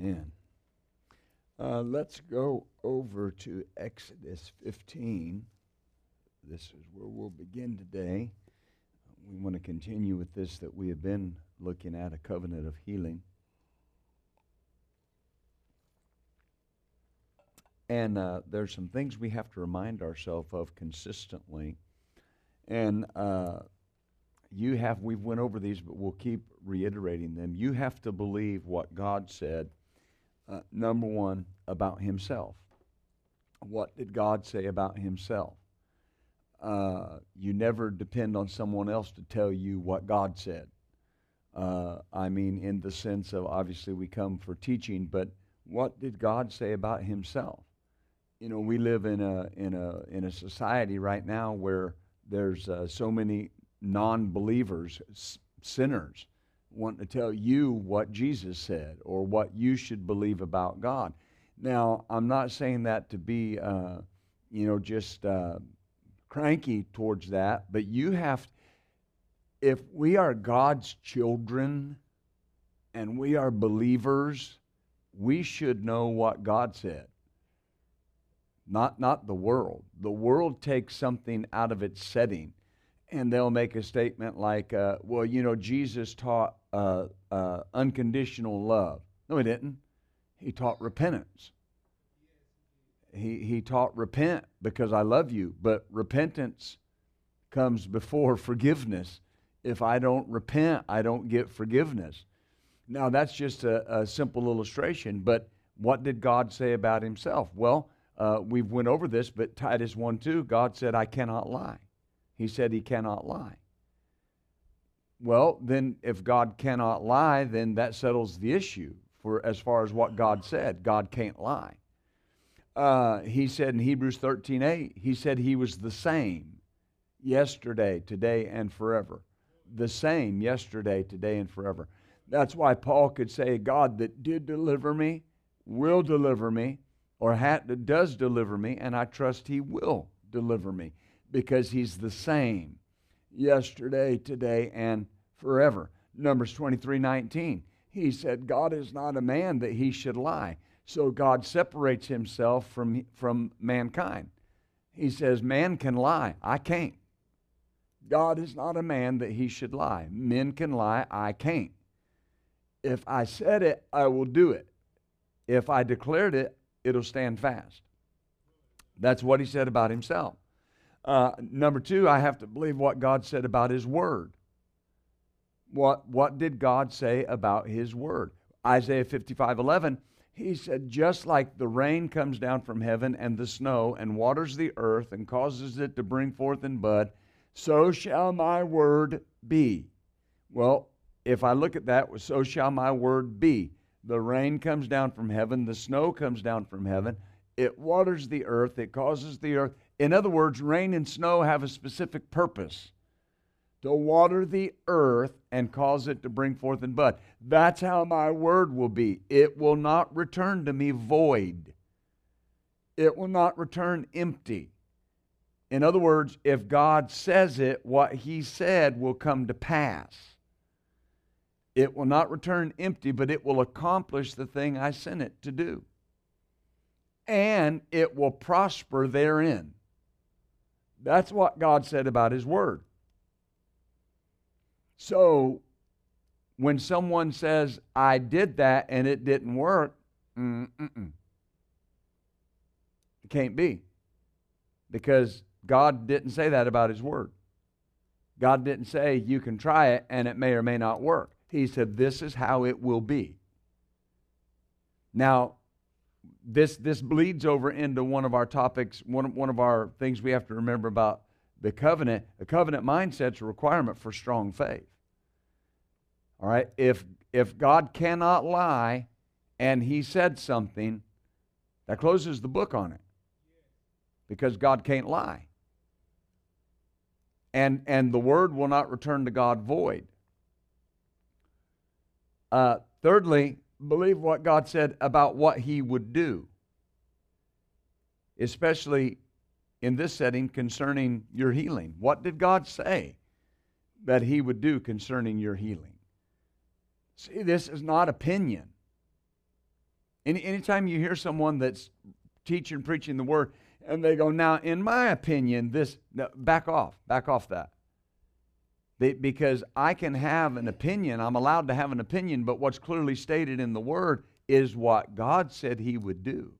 Amen. Uh, let's go over to Exodus 15. This is where we'll begin today. We want to continue with this that we have been looking at a covenant of healing. And uh, there's some things we have to remind ourselves of consistently. And uh, you have, we've went over these, but we'll keep reiterating them. You have to believe what God said, uh, number one, about himself. What did God say about himself? Uh, you never depend on someone else to tell you what God said. Uh, I mean, in the sense of obviously we come for teaching, but what did God say about himself? you know, we live in a in a in a society right now where there's uh, so many non-believers, s- sinners, wanting to tell you what Jesus said or what you should believe about God. Now, I'm not saying that to be, uh, you know, just uh, cranky towards that, but you have, if we are God's children and we are believers, we should know what God said not, not the world. The world takes something out of its setting and they'll make a statement like, uh, well, you know, Jesus taught uh, uh, unconditional love. No, he didn't. He taught repentance. He, he taught repent because I love you, but repentance comes before forgiveness. If I don't repent, I don't get forgiveness. Now, that's just a, a simple illustration, but what did God say about himself? Well, uh, we've went over this, but Titus 1 2, God said, I cannot lie. He said he cannot lie. Well, then if God cannot lie, then that settles the issue for as far as what God said. God can't lie. Uh, he said in Hebrews 13 8, he said he was the same yesterday, today, and forever. The same yesterday, today, and forever. That's why Paul could say, God that did deliver me will deliver me or that does deliver me, and I trust He will deliver me because He's the same yesterday, today, and forever. Numbers 23 19. He said, God is not a man that he should lie. So God separates himself from, from mankind. He says, Man can lie. I can't. God is not a man that he should lie. Men can lie. I can't. If I said it, I will do it. If I declared it, it'll stand fast. That's what he said about himself. Uh, number two, I have to believe what God said about his word. What, what did God say about his word? Isaiah 55 11, he said, Just like the rain comes down from heaven and the snow and waters the earth and causes it to bring forth and bud, so shall my word be. Well, if I look at that, so shall my word be. The rain comes down from heaven, the snow comes down from heaven. It waters the earth, it causes the earth. In other words, rain and snow have a specific purpose to water the earth and cause it to bring forth and bud. That's how my word will be. It will not return to me void, it will not return empty. In other words, if God says it, what He said will come to pass. It will not return empty, but it will accomplish the thing I sent it to do. And it will prosper therein. That's what God said about His Word. So, when someone says, I did that and it didn't work, mm-mm. it can't be. Because God didn't say that about His Word. God didn't say you can try it and it may or may not work. He said, This is how it will be. Now, this, this bleeds over into one of our topics, one, one of our things we have to remember about the covenant. A covenant mindset's a requirement for strong faith. All right? If, if God cannot lie and He said something, that closes the book on it because God can't lie. And, and the word will not return to God void. Uh, thirdly, believe what God said about what He would do, especially in this setting concerning your healing. What did God say that He would do concerning your healing? See, this is not opinion. Any, anytime you hear someone that's teaching, preaching the word, and they go, now, in my opinion, this, no, back off, back off that. Because I can have an opinion, I'm allowed to have an opinion, but what's clearly stated in the word is what God said he would do.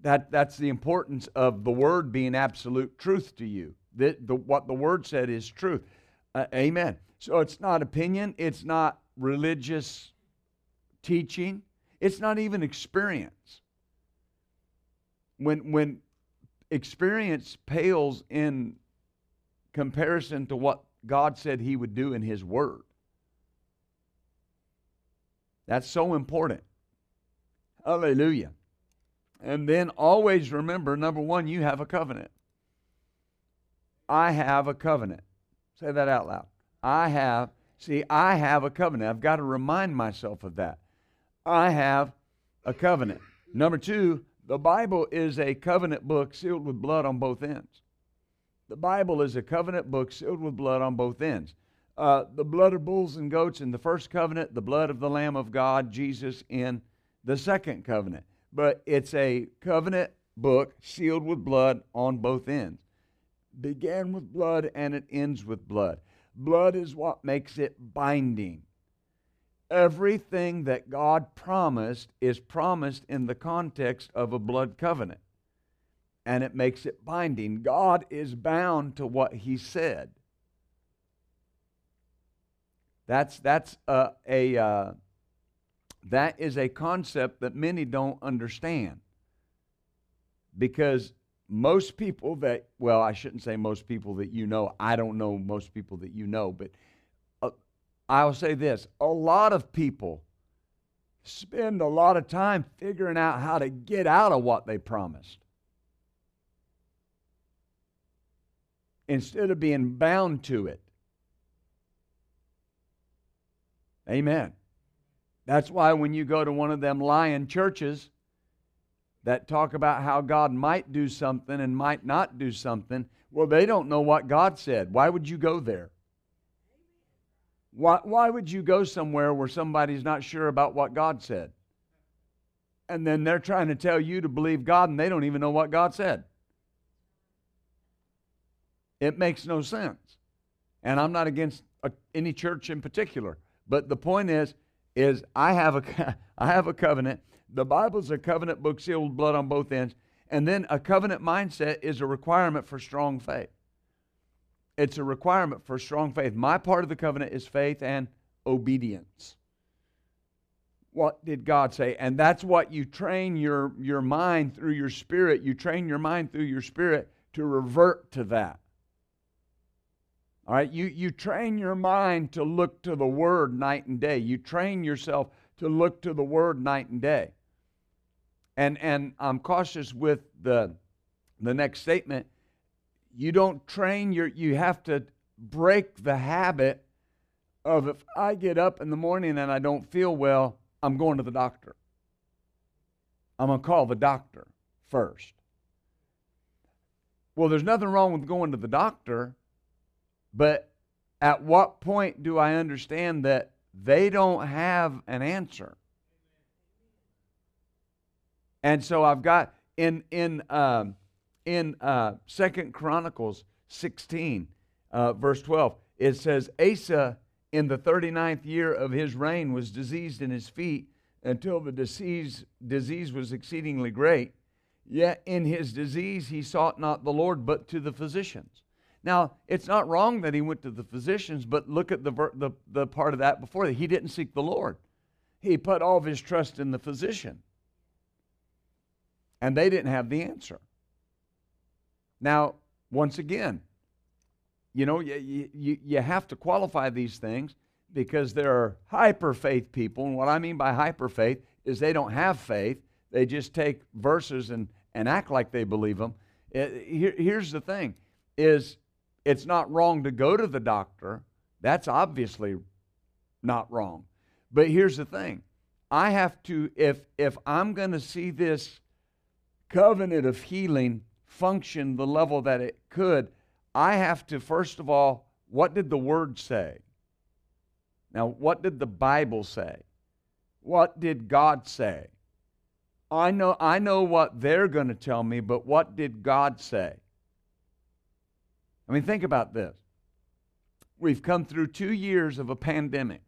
That, that's the importance of the word being absolute truth to you. The, the, what the word said is truth. Uh, amen. So it's not opinion, it's not religious teaching, it's not even experience. When, when experience pales in comparison to what God said He would do in His Word. That's so important. Hallelujah. And then always remember number one, you have a covenant. I have a covenant. Say that out loud. I have, see, I have a covenant. I've got to remind myself of that. I have a covenant. Number two, the Bible is a covenant book sealed with blood on both ends. The Bible is a covenant book sealed with blood on both ends. Uh, the blood of bulls and goats in the first covenant, the blood of the Lamb of God, Jesus, in the second covenant. But it's a covenant book sealed with blood on both ends. Began with blood and it ends with blood. Blood is what makes it binding. Everything that God promised is promised in the context of a blood covenant and it makes it binding. God is bound to what He said. That's that's a, a uh, that is a concept that many don't understand because most people that well I shouldn't say most people that you know I don't know most people that you know but uh, I'll say this a lot of people spend a lot of time figuring out how to get out of what they promised instead of being bound to it. Amen. That's why when you go to one of them lying churches that talk about how God might do something and might not do something, well, they don't know what God said. Why would you go there? Why, why would you go somewhere where somebody's not sure about what God said? And then they're trying to tell you to believe God and they don't even know what God said. It makes no sense. And I'm not against a, any church in particular, but the point is is I have a I have a covenant. The Bible's a covenant book sealed with blood on both ends, and then a covenant mindset is a requirement for strong faith. It's a requirement for strong faith. My part of the covenant is faith and obedience. What did God say? And that's what you train your, your mind through your spirit. You train your mind through your spirit to revert to that. All right, you, you train your mind to look to the Word night and day. You train yourself to look to the Word night and day. And, and I'm cautious with the, the next statement. You don't train your, you have to break the habit of if I get up in the morning and I don't feel well, I'm going to the doctor. I'm going to call the doctor first. Well, there's nothing wrong with going to the doctor but at what point do I understand that they don't have an answer? And so I've got in in um, in uh, Second Chronicles 16, uh, verse 12, it says Asa in the 39th year of his reign was diseased in his feet until the disease disease was exceedingly great. Yet in his disease he sought not the Lord, but to the physicians. Now, it's not wrong that he went to the physicians, but look at the, the, the part of that before that. He didn't seek the Lord, he put all of his trust in the physician. And they didn't have the answer. Now, once again, you know, you, you, you have to qualify these things because there are hyper faith people. And what I mean by hyper faith is they don't have faith, they just take verses and, and act like they believe them. It, uh, here, here's the thing is it's not wrong to go to the doctor. That's obviously not wrong. But here's the thing. I have to if if I'm going to see this covenant of healing function the level that it could, I have to first of all, what did the word say? Now, what did the Bible say? What did God say? I know, I know what they're going to tell me, but what did God say? I mean, think about this. We've come through two years of a pandemic.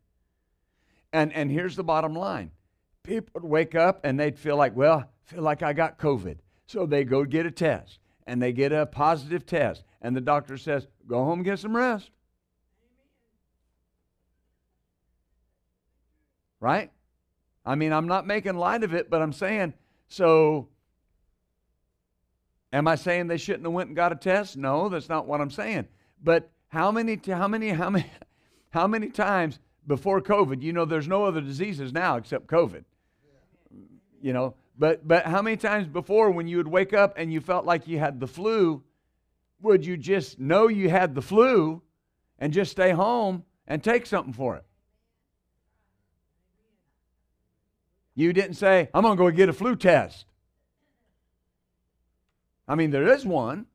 And, and here's the bottom line people would wake up and they'd feel like, well, feel like I got COVID. So they go get a test and they get a positive test. And the doctor says, go home and get some rest. Right? I mean, I'm not making light of it, but I'm saying, so am I saying they shouldn't have went and got a test? No, that's not what I'm saying. But how many, how many, how many, how many times before COVID, you know, there's no other diseases now except COVID. You know, but but how many times before when you would wake up and you felt like you had the flu, would you just know you had the flu and just stay home and take something for it? You didn't say, I'm going to go get a flu test. I mean, there is one.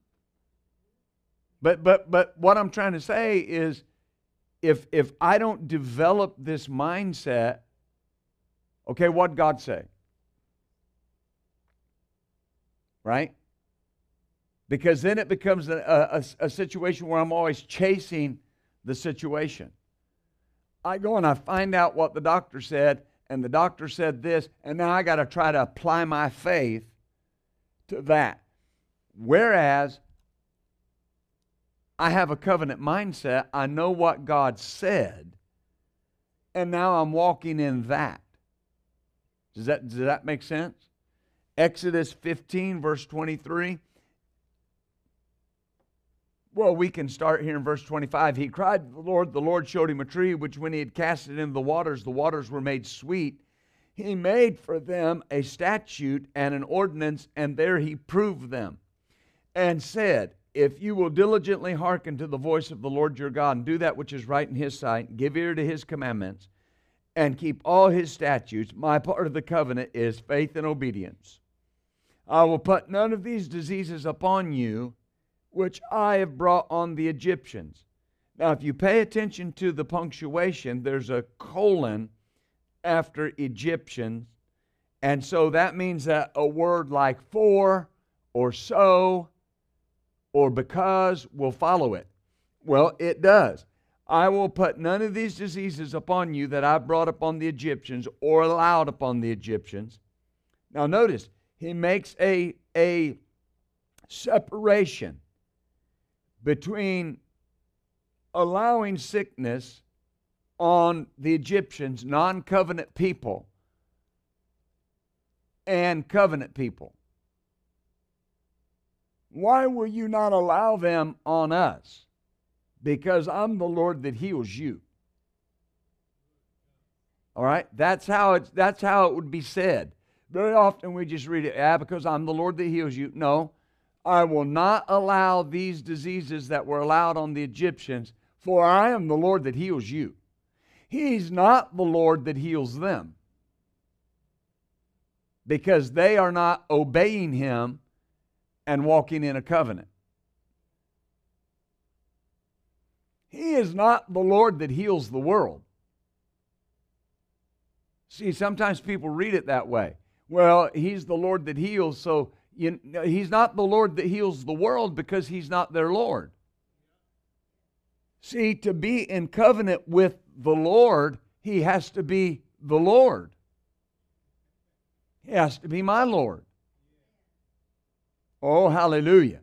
But but but what I'm trying to say is if if I don't develop this mindset, okay, what God say? Right? Because then it becomes a, a, a situation where I'm always chasing the situation. I go and I find out what the doctor said, and the doctor said this, and now I got to try to apply my faith to that. Whereas I have a covenant mindset, I know what God said, and now I'm walking in that. Does that, does that make sense? Exodus 15, verse 23. Well, we can start here in verse 25. He cried the Lord. The Lord showed him a tree, which when he had cast it into the waters, the waters were made sweet. He made for them a statute and an ordinance, and there he proved them, and said, If you will diligently hearken to the voice of the Lord your God, and do that which is right in his sight, give ear to his commandments, and keep all his statutes, my part of the covenant is faith and obedience. I will put none of these diseases upon you which I have brought on the Egyptians. Now, if you pay attention to the punctuation, there's a colon after Egyptians. And so that means that a word like for or so or because will follow it. Well, it does. I will put none of these diseases upon you that I brought upon the Egyptians or allowed upon the Egyptians. Now, notice, he makes a, a separation between allowing sickness on the Egyptians, non covenant people, and covenant people. Why will you not allow them on us? Because I'm the Lord that heals you. All right? That's how it's that's how it would be said. Very often we just read it, yeah, because I'm the Lord that heals you. No, I will not allow these diseases that were allowed on the Egyptians, for I am the Lord that heals you. He's not the Lord that heals them because they are not obeying Him and walking in a covenant. He is not the Lord that heals the world. See, sometimes people read it that way. Well, He's the Lord that heals, so you, he's not the Lord that heals the world because he's not their Lord. See, to be in covenant with the Lord, he has to be the Lord. He has to be my Lord. Oh, hallelujah.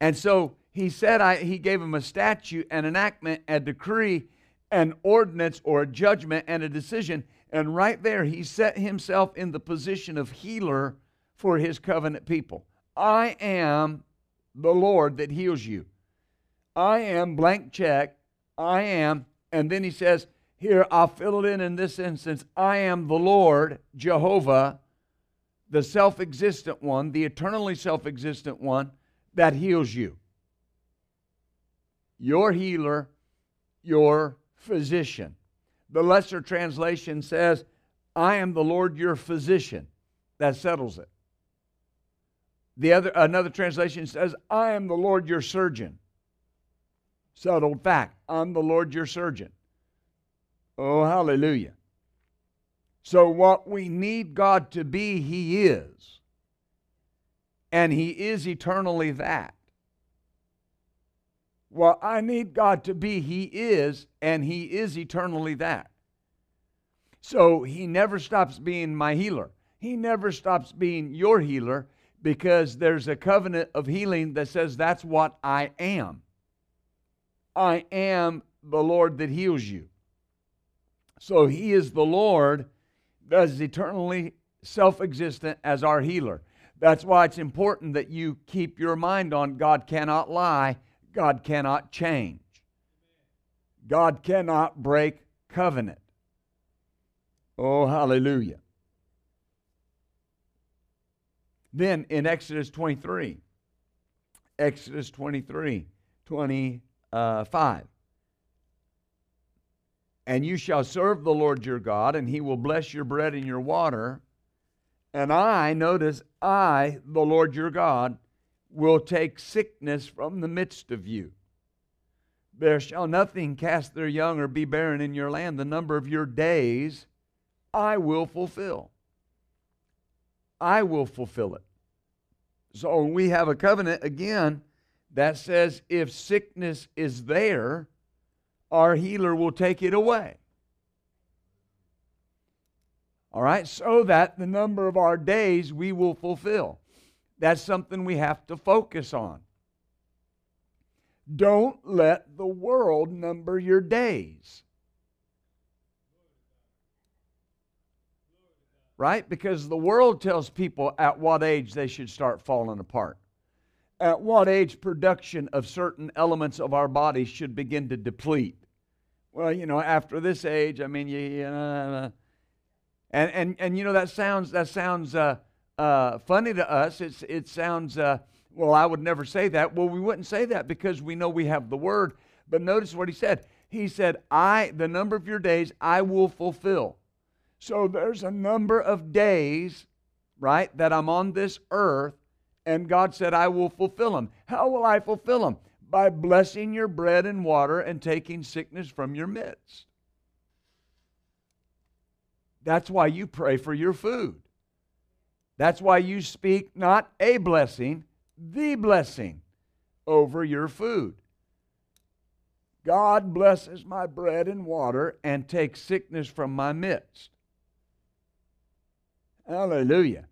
And so he said, I, he gave him a statute, an enactment, a decree, an ordinance, or a judgment, and a decision. And right there, he set himself in the position of healer for his covenant people. I am the Lord that heals you. I am blank check. I am. And then he says, here, I'll fill it in in this instance. I am the Lord, Jehovah, the self existent one, the eternally self existent one that heals you. Your healer, your physician. The lesser translation says, I am the Lord, your physician. That settles it. The other another translation says, I am the Lord your surgeon. Settled fact. I'm the Lord your surgeon. Oh, hallelujah. So, what we need God to be, He is. And He is eternally that. What I need God to be, He is, and He is eternally that. So, He never stops being my healer. He never stops being your healer because there's a covenant of healing that says that's what I am. I am the Lord that heals you. So he is the Lord is eternally self existent as our healer. That's why it's important that you keep your mind on God cannot lie, God cannot change, God cannot break covenant. Oh, hallelujah. Then in Exodus 23, Exodus 23, 25. Uh, And you shall serve the Lord your God, and he will bless your bread and your water. And I, notice, I, the Lord your God, will take sickness from the midst of you. There shall nothing cast their young or be barren in your land. The number of your days I will fulfill. I will fulfill it. So we have a covenant again that says if sickness is there, our healer will take it away. All right, so that the number of our days we will fulfill. That's something we have to focus on. Don't let the world number your days. right? Because the world tells people at what age they should start falling apart. At what age production of certain elements of our body should begin to deplete. Well, you know, after this age, I mean, you, you know, and and and you know that sounds that sounds uh, uh, funny to us. It's it sounds uh, well. I would never say that. Well, we wouldn't say that because we know we have the word. But notice what he said. He said, "I the number of your days I will fulfill." So there's a number of days, right, that I'm on this earth, and God said, I will fulfill them. How will I fulfill them? By blessing your bread and water and taking sickness from your midst. That's why you pray for your food. That's why you speak not a blessing, the blessing over your food. God blesses my bread and water and takes sickness from my midst. Hallelujah.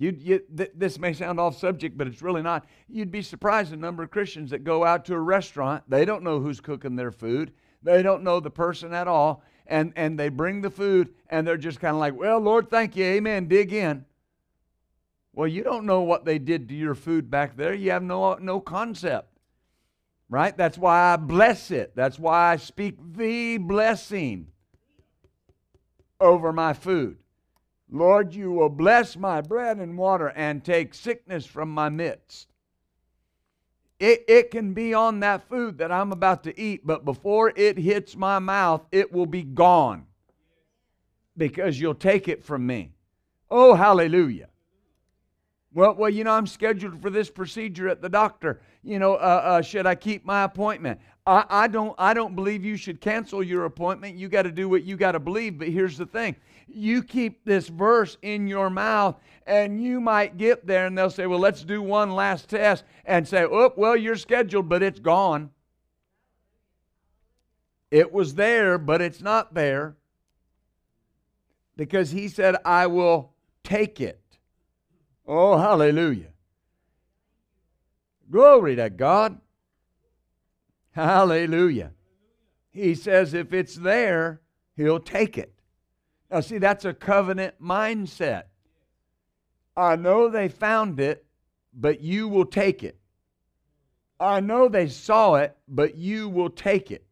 You, th- this may sound off subject, but it's really not. You'd be surprised the number of Christians that go out to a restaurant. They don't know who's cooking their food. They don't know the person at all. And, and they bring the food and they're just kind of like, well, Lord, thank you. Amen. Dig in. Well, you don't know what they did to your food back there. You have no, no concept. Right? That's why I bless it. That's why I speak the blessing over my food. Lord, you will bless my bread and water and take sickness from my midst. It, it can be on that food that I'm about to eat, but before it hits my mouth, it will be gone because you'll take it from me. Oh, hallelujah. Well, well, you know, I'm scheduled for this procedure at the doctor. You know, uh, uh, should I keep my appointment? I, I don't. I don't believe you should cancel your appointment. You got to do what you got to believe. But here's the thing: you keep this verse in your mouth and you might get there and they'll say, Well, let's do one last test and say, Oh, well, you're scheduled, but it's gone. It was there, but it's not there. Because he said, I will take it. Oh, hallelujah. Glory to God. Hallelujah. He says, if it's there, he'll take it. Now, see, that's a covenant mindset. I know they found it, but you will take it. I know they saw it, but you will take it.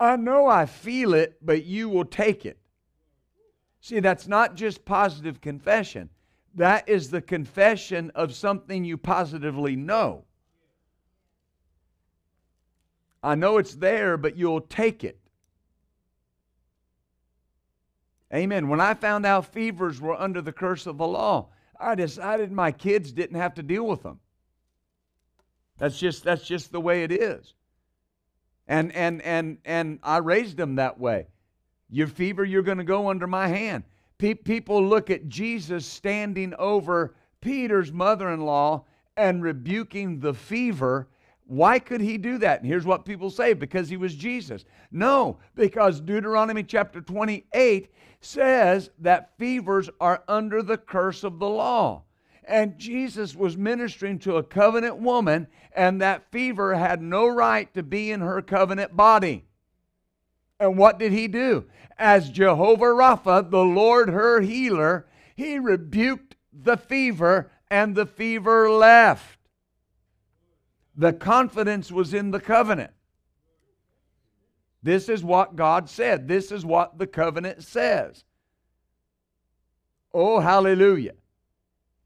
I know I feel it, but you will take it. See, that's not just positive confession. That is the confession of something you positively know. I know it's there, but you'll take it. Amen. When I found out fevers were under the curse of the law, I decided my kids didn't have to deal with them. That's just that's just the way it is. And and and and I raised them that way. Your fever, you're going to go under my hand. Pe- people look at Jesus standing over Peter's mother in law and rebuking the fever. Why could he do that? And here's what people say because he was Jesus. No, because Deuteronomy chapter 28 says that fevers are under the curse of the law. And Jesus was ministering to a covenant woman, and that fever had no right to be in her covenant body. And what did he do? As Jehovah Rapha, the Lord her healer, he rebuked the fever, and the fever left. The confidence was in the covenant. This is what God said. This is what the covenant says. Oh, hallelujah.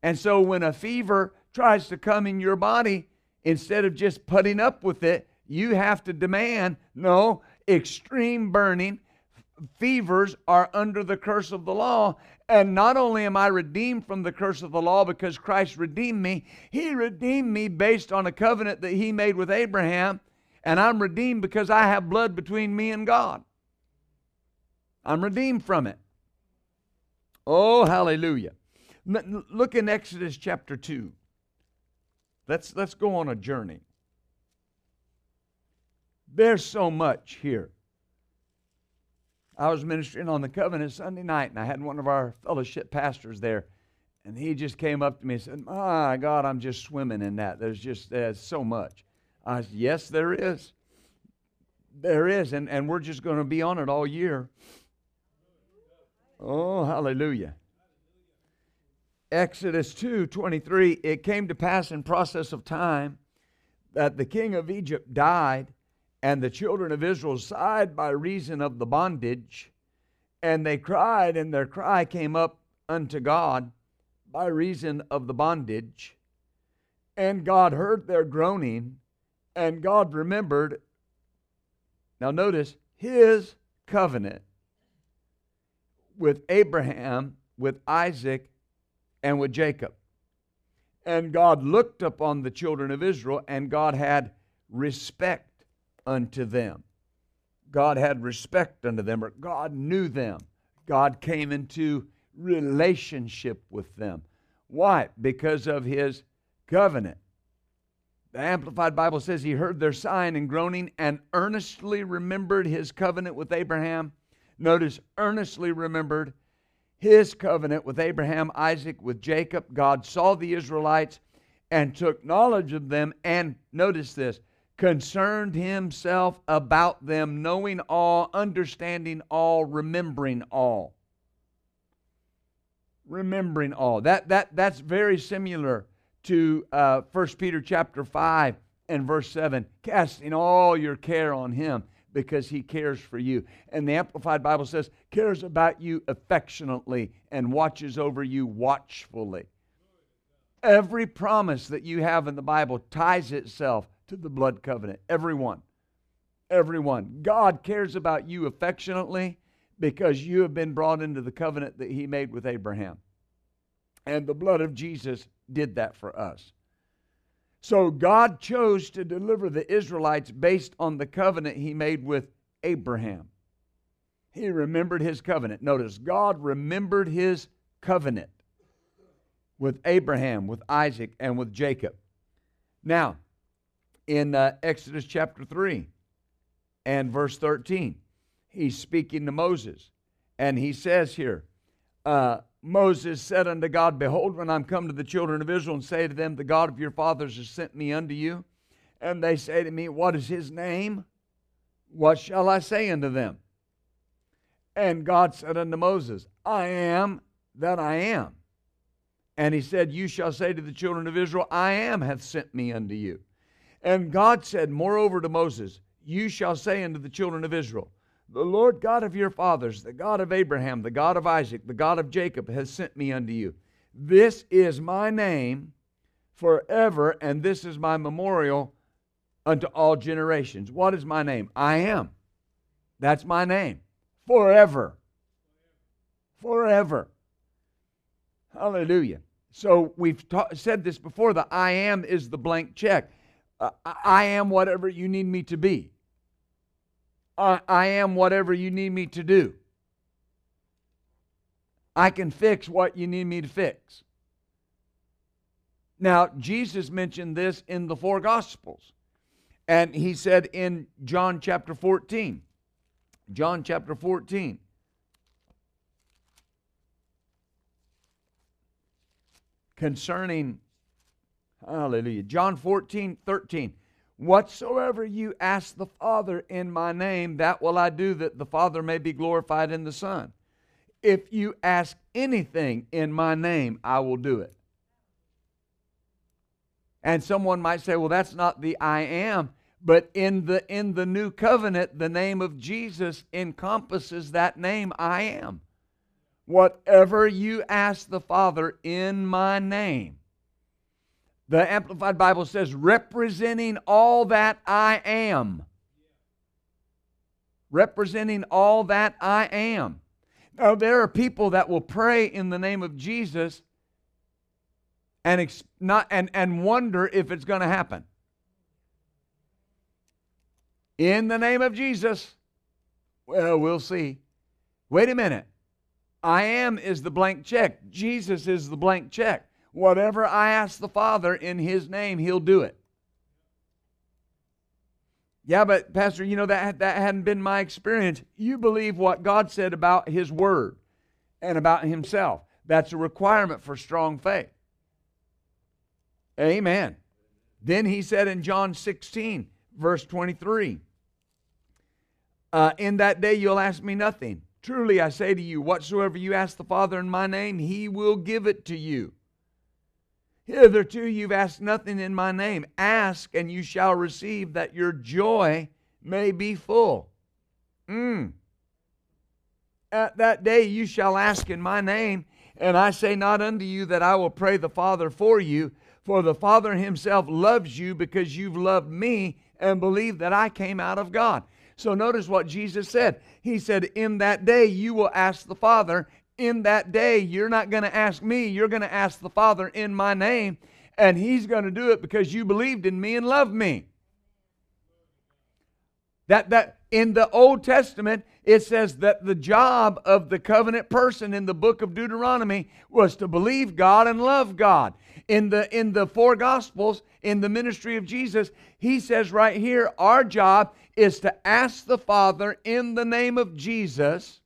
And so when a fever tries to come in your body, instead of just putting up with it, you have to demand no, extreme burning. Fevers are under the curse of the law. And not only am I redeemed from the curse of the law because Christ redeemed me, He redeemed me based on a covenant that He made with Abraham. And I'm redeemed because I have blood between me and God. I'm redeemed from it. Oh, hallelujah. Look in Exodus chapter 2. Let's, let's go on a journey. There's so much here. I was ministering on the covenant Sunday night, and I had one of our fellowship pastors there, and he just came up to me and said, My God, I'm just swimming in that. There's just there's so much. I said, Yes, there is. There is, and, and we're just going to be on it all year. Oh, hallelujah. Exodus 2 23, it came to pass in process of time that the king of Egypt died, and the children of Israel sighed by reason of the bondage, and they cried, and their cry came up unto God by reason of the bondage. And God heard their groaning, and God remembered. Now, notice his covenant with Abraham, with Isaac, and with Jacob. And God looked upon the children of Israel, and God had respect unto them. God had respect unto them, or God knew them. God came into relationship with them. Why? Because of his covenant. The Amplified Bible says he heard their sighing and groaning and earnestly remembered his covenant with Abraham Notice, earnestly remembered his covenant with Abraham, Isaac, with Jacob. God saw the Israelites and took knowledge of them, and notice this, concerned himself about them, knowing all, understanding all, remembering all. Remembering all. That, that, that's very similar to uh, 1 Peter chapter 5 and verse 7, casting all your care on him because he cares for you. And the Amplified Bible says, cares about you affectionately and watches over you watchfully. Every promise that you have in the Bible ties itself to the blood covenant. Everyone. Everyone. God cares about you affectionately because you have been brought into the covenant that he made with Abraham. And the blood of Jesus did that for us. So God chose to deliver the Israelites based on the covenant he made with Abraham. He remembered his covenant. Notice, God remembered his covenant with Abraham, with Isaac, and with Jacob. Now, in uh, Exodus chapter 3 and verse 13, he's speaking to Moses, and he says here, uh, Moses said unto God, Behold, when I'm come to the children of Israel and say to them, The God of your fathers has sent me unto you, and they say to me, What is his name? What shall I say unto them? And God said unto Moses, I am that I am. And he said, You shall say to the children of Israel, I am hath sent me unto you. And God said, Moreover to Moses, You shall say unto the children of Israel, the Lord God of your fathers, the God of Abraham, the God of Isaac, the God of Jacob, has sent me unto you. This is my name forever, and this is my memorial unto all generations. What is my name? I am. That's my name. Forever. Forever. Hallelujah. So we've ta- said this before the I am is the blank check. Uh, I am whatever you need me to be. I, I am whatever you need me to do. I can fix what you need me to fix. Now, Jesus mentioned this in the four Gospels. And he said in John chapter 14, John chapter 14, concerning, hallelujah, John 14, 13. Whatsoever you ask the Father in my name, that will I do, that the Father may be glorified in the Son. If you ask anything in my name, I will do it. And someone might say, well, that's not the I am. But in the in the new covenant, the name of Jesus encompasses that name I am. Whatever you ask the Father in my name. The Amplified Bible says, representing all that I am. Representing all that I am. Now, there are people that will pray in the name of Jesus and, ex- not, and, and wonder if it's going to happen. In the name of Jesus, well, we'll see. Wait a minute. I am is the blank check. Jesus is the blank check. Whatever I ask the Father in His name, He'll do it. Yeah, but Pastor, you know that that hadn't been my experience. You believe what God said about His Word and about Himself. That's a requirement for strong faith. Amen. Then he said in John 16, verse 23, uh, In that day you'll ask me nothing. Truly I say to you, whatsoever you ask the Father in my name, he will give it to you. Hitherto you've asked nothing in my name. Ask, and you shall receive, that your joy may be full. Mm. At that day you shall ask in my name, and I say not unto you that I will pray the Father for you, for the Father himself loves you because you've loved me and believed that I came out of God. So notice what Jesus said. He said, In that day you will ask the Father. In that day, you're not going to ask me, you're going to ask the Father in my name, and He's going to do it because you believed in me and loved me. That that in the Old Testament, it says that the job of the covenant person in the book of Deuteronomy was to believe God and love God. In the in the four gospels, in the ministry of Jesus, he says right here, our job is to ask the Father in the name of Jesus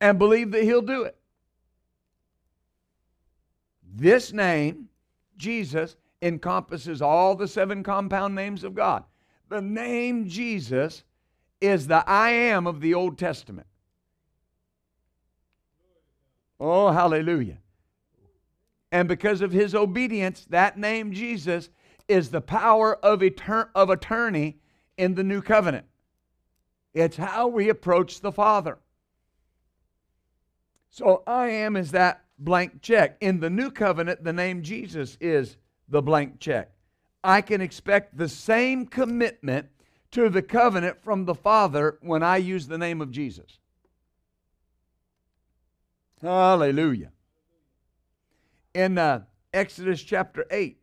and believe that he'll do it. This name, Jesus, encompasses all the seven compound names of God. The name Jesus is the I am of the Old Testament. Oh, hallelujah. And because of his obedience, that name Jesus is the power of, of attorney in the new covenant. It's how we approach the Father. So I am is that blank check. In the new covenant, the name Jesus is the blank check. I can expect the same commitment to the covenant from the Father when I use the name of Jesus. Hallelujah. In uh, Exodus chapter 8,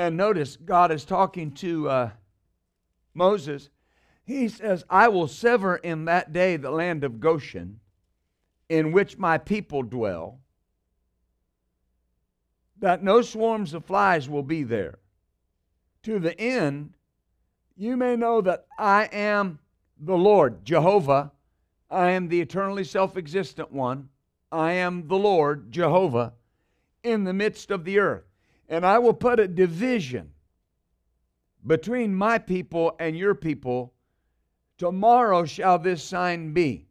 And notice, God is talking to uh, Moses. He says, I will sever in that day the land of Goshen in which my people dwell, that no swarms of flies will be there. To the end, you may know that I am the Lord, Jehovah. I am the eternally self existent one. I am the Lord, Jehovah, in the midst of the earth. And I will put a division between my people and your people. Tomorrow shall this sign be.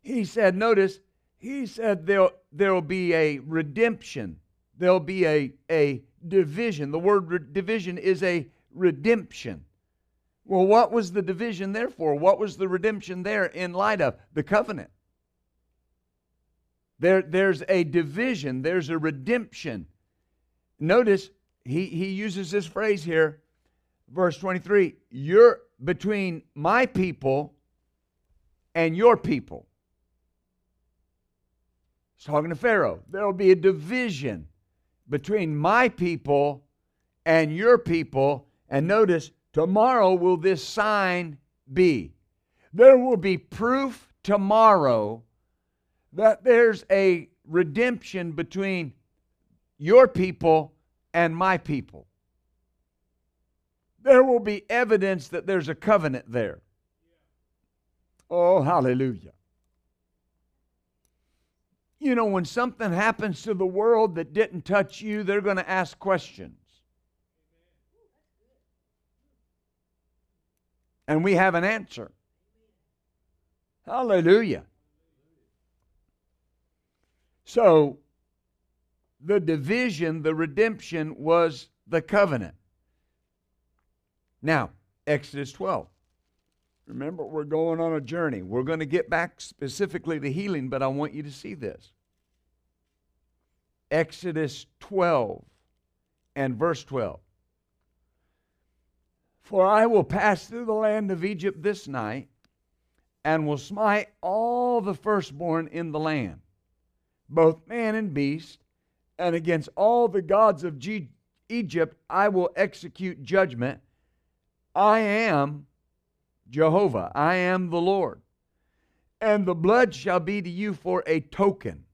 He said, notice, he said there there will be a redemption. There'll be a, a division. The word re- division is a redemption. Well, what was the division there for? What was the redemption there in light of? The covenant. There, there's a division, there's a redemption. Notice he, he uses this phrase here, verse 23 You're between my people and your people. He's talking to Pharaoh. There will be a division between my people and your people. And notice, tomorrow will this sign be. There will be proof tomorrow that there's a redemption between your people and my people. There will be evidence that there's a covenant there. Oh, hallelujah. You know, when something happens to the world that didn't touch you, they're going to ask questions. And we have an answer. Hallelujah. So, the division, the redemption was the covenant. Now, Exodus 12. Remember, we're going on a journey. We're going to get back specifically to healing, but I want you to see this. Exodus 12 and verse 12. For I will pass through the land of Egypt this night, and will smite all the firstborn in the land, both man and beast, and against all the gods of G- Egypt I will execute judgment. I am Jehovah, I am the Lord. And the blood shall be to you for a token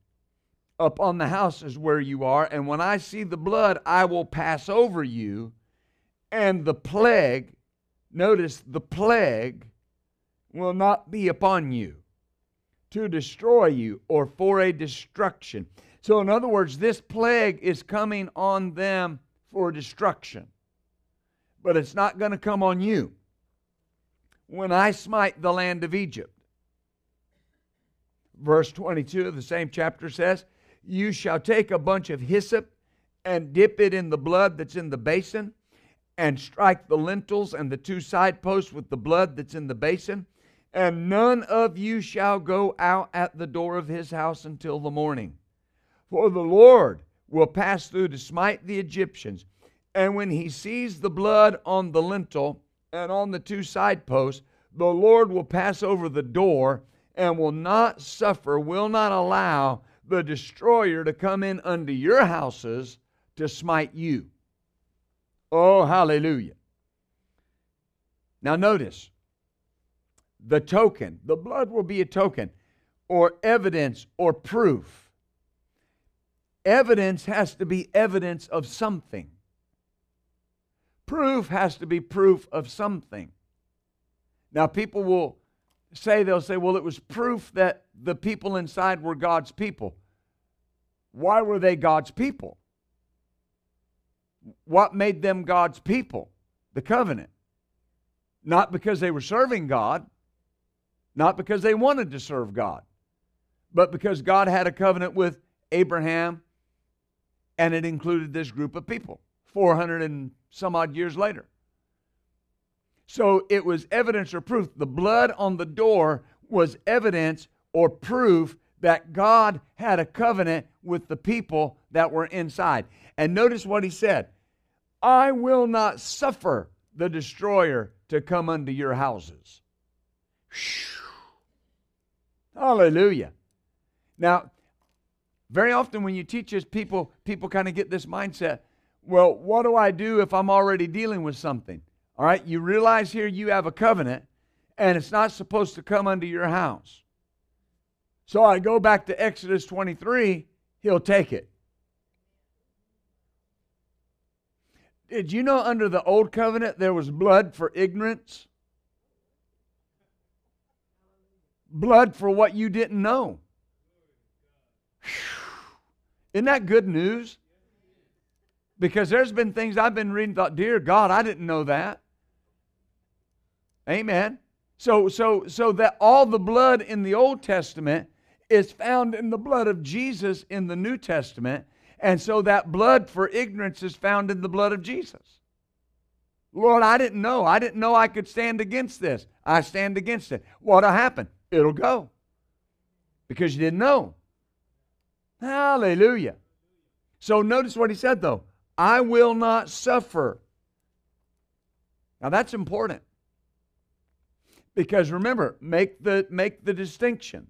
upon the houses where you are. And when I see the blood, I will pass over you. And the plague, notice the plague, will not be upon you to destroy you or for a destruction. So, in other words, this plague is coming on them for destruction, but it's not going to come on you. When I smite the land of Egypt, verse 22 of the same chapter says, You shall take a bunch of hyssop and dip it in the blood that's in the basin, and strike the lintels and the two side posts with the blood that's in the basin, and none of you shall go out at the door of his house until the morning. For the Lord will pass through to smite the Egyptians. And when he sees the blood on the lintel and on the two side posts, the Lord will pass over the door and will not suffer, will not allow the destroyer to come in unto your houses to smite you. Oh, hallelujah. Now, notice the token, the blood will be a token or evidence or proof Evidence has to be evidence of something. Proof has to be proof of something. Now, people will say, they'll say, well, it was proof that the people inside were God's people. Why were they God's people? What made them God's people? The covenant. Not because they were serving God, not because they wanted to serve God, but because God had a covenant with Abraham, and it included this group of people 400 and some odd years later. So it was evidence or proof. The blood on the door was evidence or proof that God had a covenant with the people that were inside. And notice what he said I will not suffer the destroyer to come unto your houses. Hallelujah. Now, very often when you teach this, people, people kind of get this mindset well, what do I do if I'm already dealing with something? All right, you realize here you have a covenant and it's not supposed to come under your house. So I go back to Exodus 23, he'll take it. Did you know under the old covenant there was blood for ignorance? Blood for what you didn't know. Whew. Isn't that good news? Because there's been things I've been reading, thought, dear God, I didn't know that. Amen. So, so, so that all the blood in the Old Testament is found in the blood of Jesus in the New Testament. And so that blood for ignorance is found in the blood of Jesus. Lord, I didn't know. I didn't know I could stand against this. I stand against it. What'll happen? It'll go. Because you didn't know. Hallelujah. So notice what he said though I will not suffer. Now that's important. Because remember, make the, make the distinction.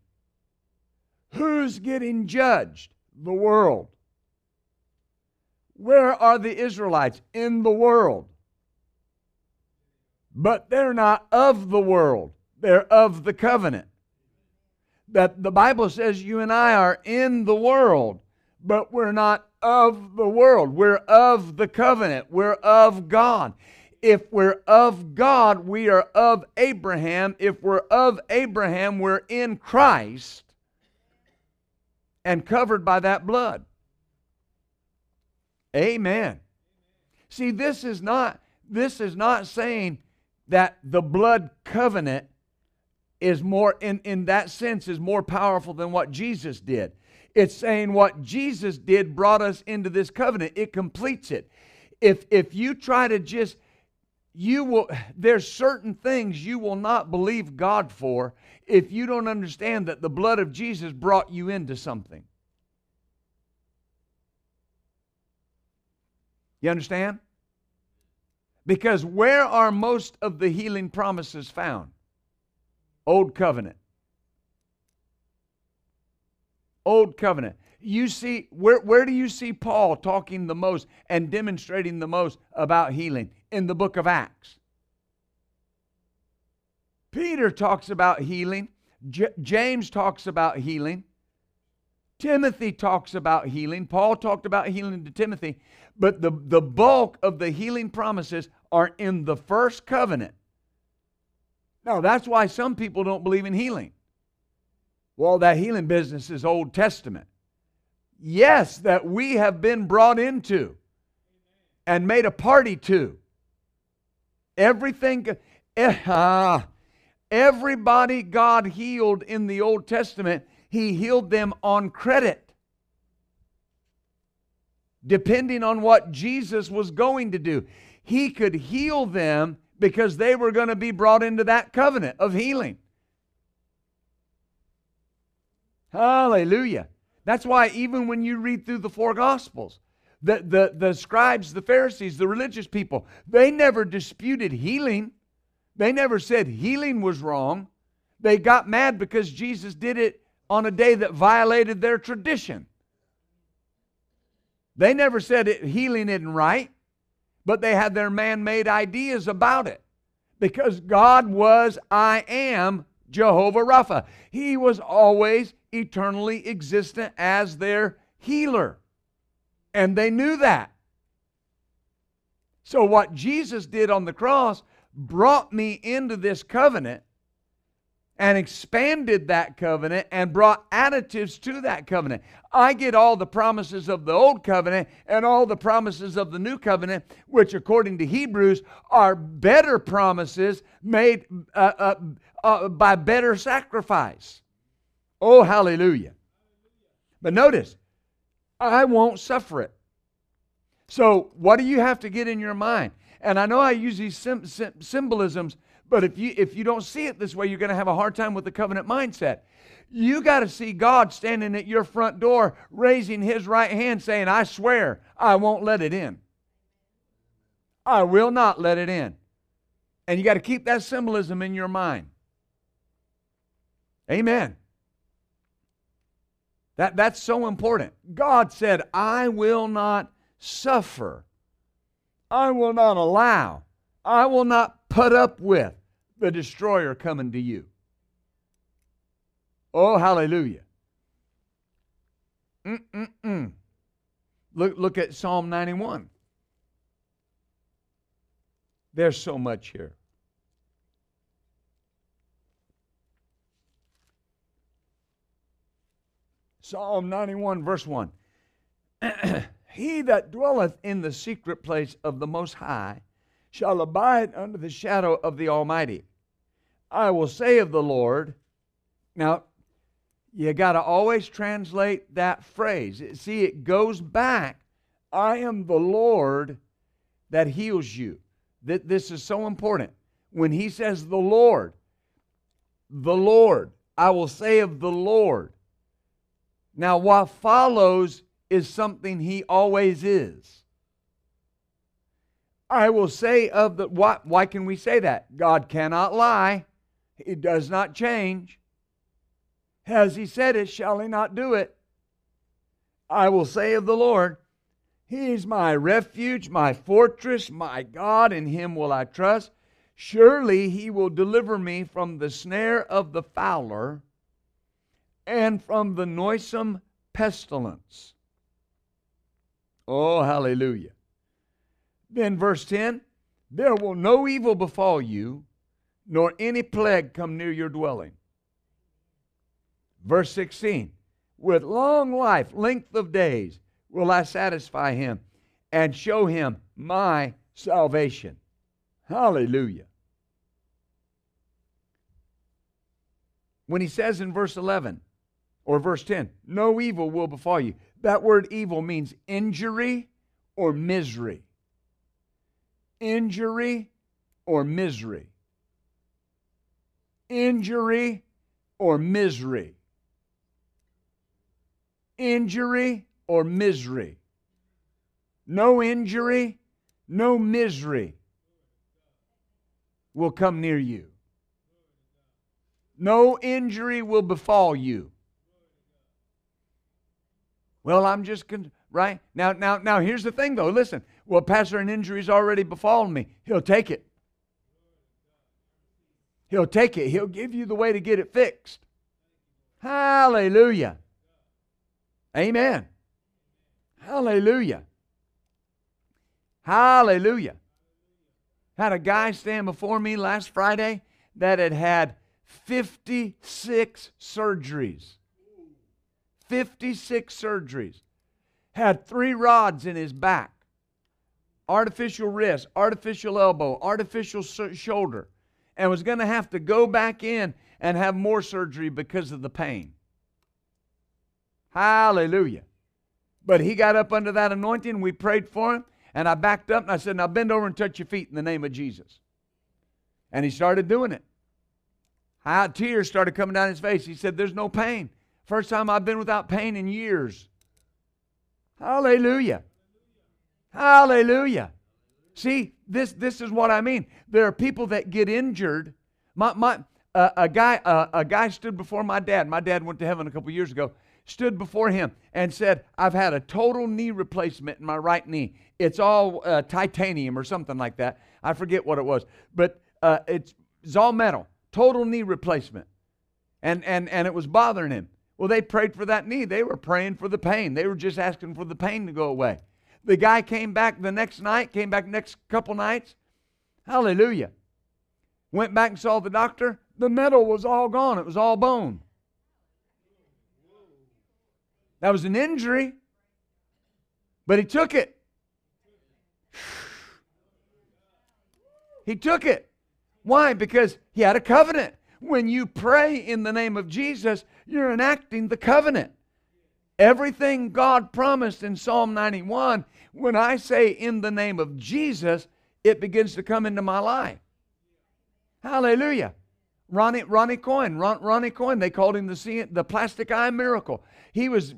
Who's getting judged? The world. Where are the Israelites? In the world. But they're not of the world, they're of the covenant. That the Bible says you and I are in the world, but we're not of the world. We're of the covenant. We're of God. If we're of God, we are of Abraham. If we're of Abraham, we're in Christ and covered by that blood. Amen. See, this is not this is not saying that the blood covenant is more in, in that sense is more powerful than what Jesus did. It's saying what Jesus did brought us into this covenant. It completes it. If if you try to just you will there's certain things you will not believe God for if you don't understand that the blood of Jesus brought you into something. You understand? Because where are most of the healing promises found? Old covenant. Old covenant. You see, where, where do you see Paul talking the most and demonstrating the most about healing? In the book of Acts. Peter talks about healing. J- James talks about healing. Timothy talks about healing. Paul talked about healing to Timothy. But the, the bulk of the healing promises are in the first covenant. Now, that's why some people don't believe in healing. Well, that healing business is Old Testament. Yes, that we have been brought into and made a party to. Everything, uh, everybody God healed in the Old Testament, He healed them on credit depending on what Jesus was going to do. He could heal them because they were going to be brought into that covenant of healing. Hallelujah. That's why even when you read through the four gospels, the, the, the scribes, the Pharisees, the religious people, they never disputed healing. They never said healing was wrong. They got mad because Jesus did it on a day that violated their tradition. They never said it, healing isn't right, but they had their man made ideas about it because God was, I am Jehovah Rapha. He was always eternally existent as their healer. And they knew that. So, what Jesus did on the cross brought me into this covenant and expanded that covenant and brought additives to that covenant. I get all the promises of the old covenant and all the promises of the new covenant, which, according to Hebrews, are better promises made uh, uh, uh, by better sacrifice. Oh, hallelujah. But notice, I won't suffer it. So, what do you have to get in your mind? And I know I use these symbolisms but if you if you don't see it this way, you're going to have a hard time with the covenant mindset. You got to see God standing at your front door, raising his right hand, saying, I swear I won't let it in. I will not let it in. And you got to keep that symbolism in your mind. Amen. That, that's so important. God said, I will not suffer. I will not allow. I will not put up with the destroyer coming to you. Oh, hallelujah. Mm-mm-mm. Look, look at Psalm 91. There's so much here. Psalm 91, verse 1. he that dwelleth in the secret place of the Most High shall abide under the shadow of the Almighty. I will say of the Lord. Now, you got to always translate that phrase. See, it goes back. I am the Lord that heals you. That this is so important. When he says the Lord, the Lord, I will say of the Lord. Now, what follows is something he always is. I will say of the what why can we say that? God cannot lie. He does not change. Has he said it, shall he not do it? I will say of the Lord, He is my refuge, my fortress, my God, in him will I trust. Surely he will deliver me from the snare of the fowler and from the noisome pestilence. Oh, hallelujah. Then, verse 10 There will no evil befall you, nor any plague come near your dwelling. Verse 16 With long life, length of days, will I satisfy him and show him my salvation. Hallelujah. When he says in verse 11 or verse 10, no evil will befall you, that word evil means injury or misery. Injury or misery. Injury or misery. Injury or misery. No injury, no misery will come near you. No injury will befall you. Well, I'm just con- right now. Now, now. Here's the thing, though. Listen. Well, Pastor, an injury's already befallen me. He'll take it. He'll take it. He'll give you the way to get it fixed. Hallelujah. Amen. Hallelujah. Hallelujah. Had a guy stand before me last Friday that had had 56 surgeries. 56 surgeries. Had three rods in his back artificial wrist, artificial elbow, artificial shoulder, and was going to have to go back in and have more surgery because of the pain. Hallelujah. But he got up under that anointing. We prayed for him. And I backed up and I said, Now bend over and touch your feet in the name of Jesus. And he started doing it. Tears started coming down his face. He said, There's no pain. First time I've been without pain in years. Hallelujah. Hallelujah. See, this, this is what I mean. There are people that get injured. My, my, uh, a, guy, uh, a guy stood before my dad. My dad went to heaven a couple years ago stood before him and said, I've had a total knee replacement in my right knee. It's all uh, titanium or something like that. I forget what it was, but uh, it's, it's all metal, total knee replacement. And, and, and it was bothering him. Well, they prayed for that knee. They were praying for the pain. They were just asking for the pain to go away. The guy came back the next night, came back next couple nights. Hallelujah. Went back and saw the doctor. The metal was all gone. It was all bone. That was an injury, but he took it. He took it. Why? Because he had a covenant. When you pray in the name of Jesus, you're enacting the covenant. Everything God promised in Psalm 91, when I say in the name of Jesus, it begins to come into my life. Hallelujah. Ronnie, Ronnie Coyne, Ron, Ronnie Coyne, they called him the, the plastic eye miracle. He was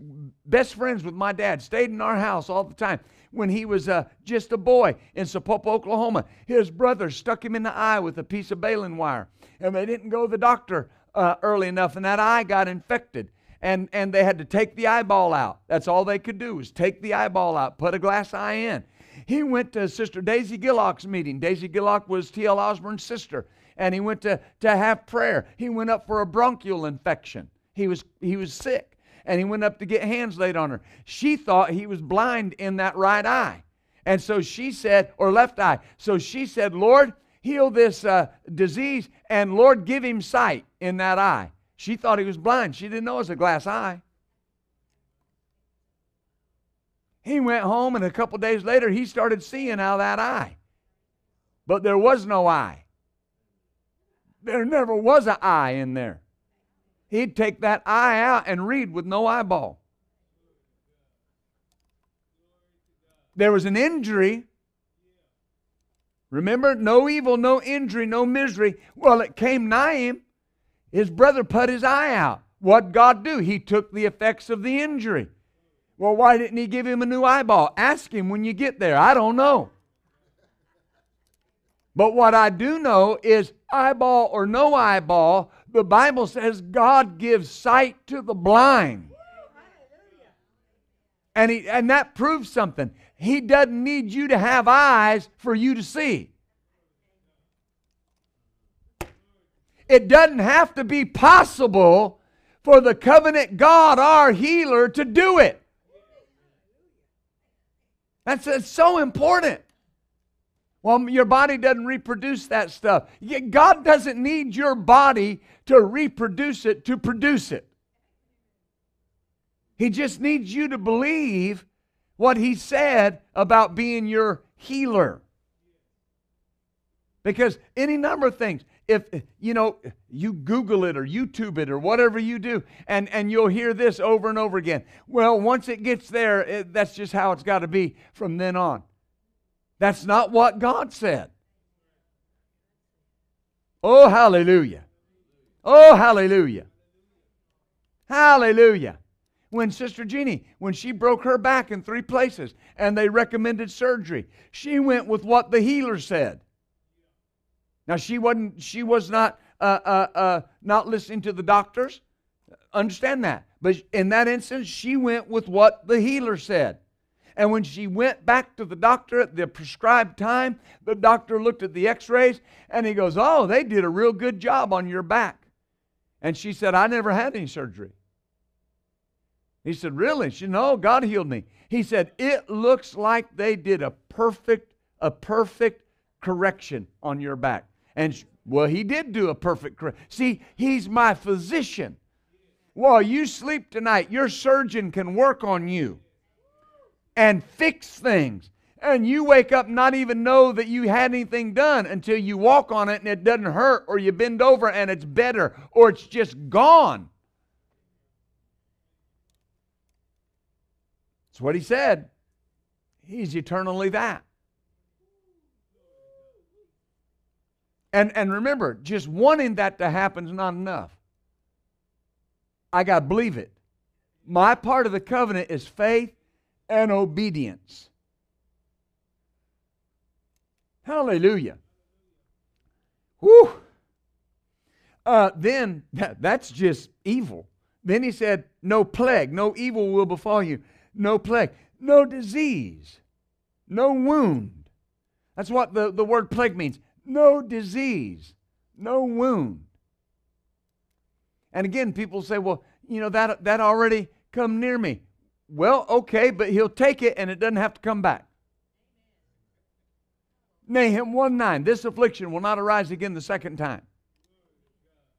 best friends with my dad, stayed in our house all the time. When he was uh, just a boy in Sapulpa, Oklahoma, his brother stuck him in the eye with a piece of baling wire. And they didn't go to the doctor uh, early enough, and that eye got infected. And, and they had to take the eyeball out. That's all they could do was take the eyeball out, put a glass eye in. He went to Sister Daisy Gillock's meeting. Daisy Gillock was T.L. Osborn's sister and he went to, to have prayer. He went up for a bronchial infection. He was, he was sick, and he went up to get hands laid on her. She thought he was blind in that right eye. And so she said, or left eye. So she said, Lord, heal this uh, disease, and Lord, give him sight in that eye. She thought he was blind. She didn't know it was a glass eye. He went home, and a couple days later, he started seeing out that eye. But there was no eye. There never was an eye in there. He'd take that eye out and read with no eyeball. There was an injury. Remember, no evil, no injury, no misery. Well, it came nigh him. His brother put his eye out. What God do? He took the effects of the injury. Well, why didn't he give him a new eyeball? Ask him when you get there. I don't know. But what I do know is eyeball or no eyeball, the Bible says God gives sight to the blind. And, he, and that proves something. He doesn't need you to have eyes for you to see. It doesn't have to be possible for the covenant God, our healer, to do it. That's, so important. Well, your body doesn't reproduce that stuff. God doesn't need your body to reproduce it to produce it. He just needs you to believe what He said about being your healer. Because any number of things, if you know you google it or youtube it or whatever you do and and you'll hear this over and over again. Well once it gets there it, that's just how it's got to be from then on. That's not what god said. Oh hallelujah. Oh hallelujah. Hallelujah. When sister jeannie when she broke her back in three places and they recommended surgery she went with what the healer said now she wasn't. She was not. Uh, uh, uh, not listening to the doctors. Understand that. But in that instance, she went with what the healer said. And when she went back to the doctor at the prescribed time, the doctor looked at the x rays and he goes, Oh, they did a real good job on your back. And she said, I never had any surgery. He said, Really? She said, No, God healed me. He said, It looks like they did a perfect, a perfect correction on your back. And well, he did do a perfect correct. See, he's my physician. While you sleep tonight, your surgeon can work on you and fix things. And you wake up not even know that you had anything done until you walk on it and it doesn't hurt, or you bend over and it's better, or it's just gone. That's what he said. He's eternally that. And, and remember, just wanting that to happen is not enough. I got to believe it. My part of the covenant is faith and obedience. Hallelujah. Whew. Uh, then that, that's just evil. Then he said, No plague, no evil will befall you, no plague, no disease, no wound. That's what the, the word plague means no disease, no wound. And again, people say, well, you know, that, that already come near me. Well, okay, but he'll take it and it doesn't have to come back. Nahum 1 9, this affliction will not arise again the second time.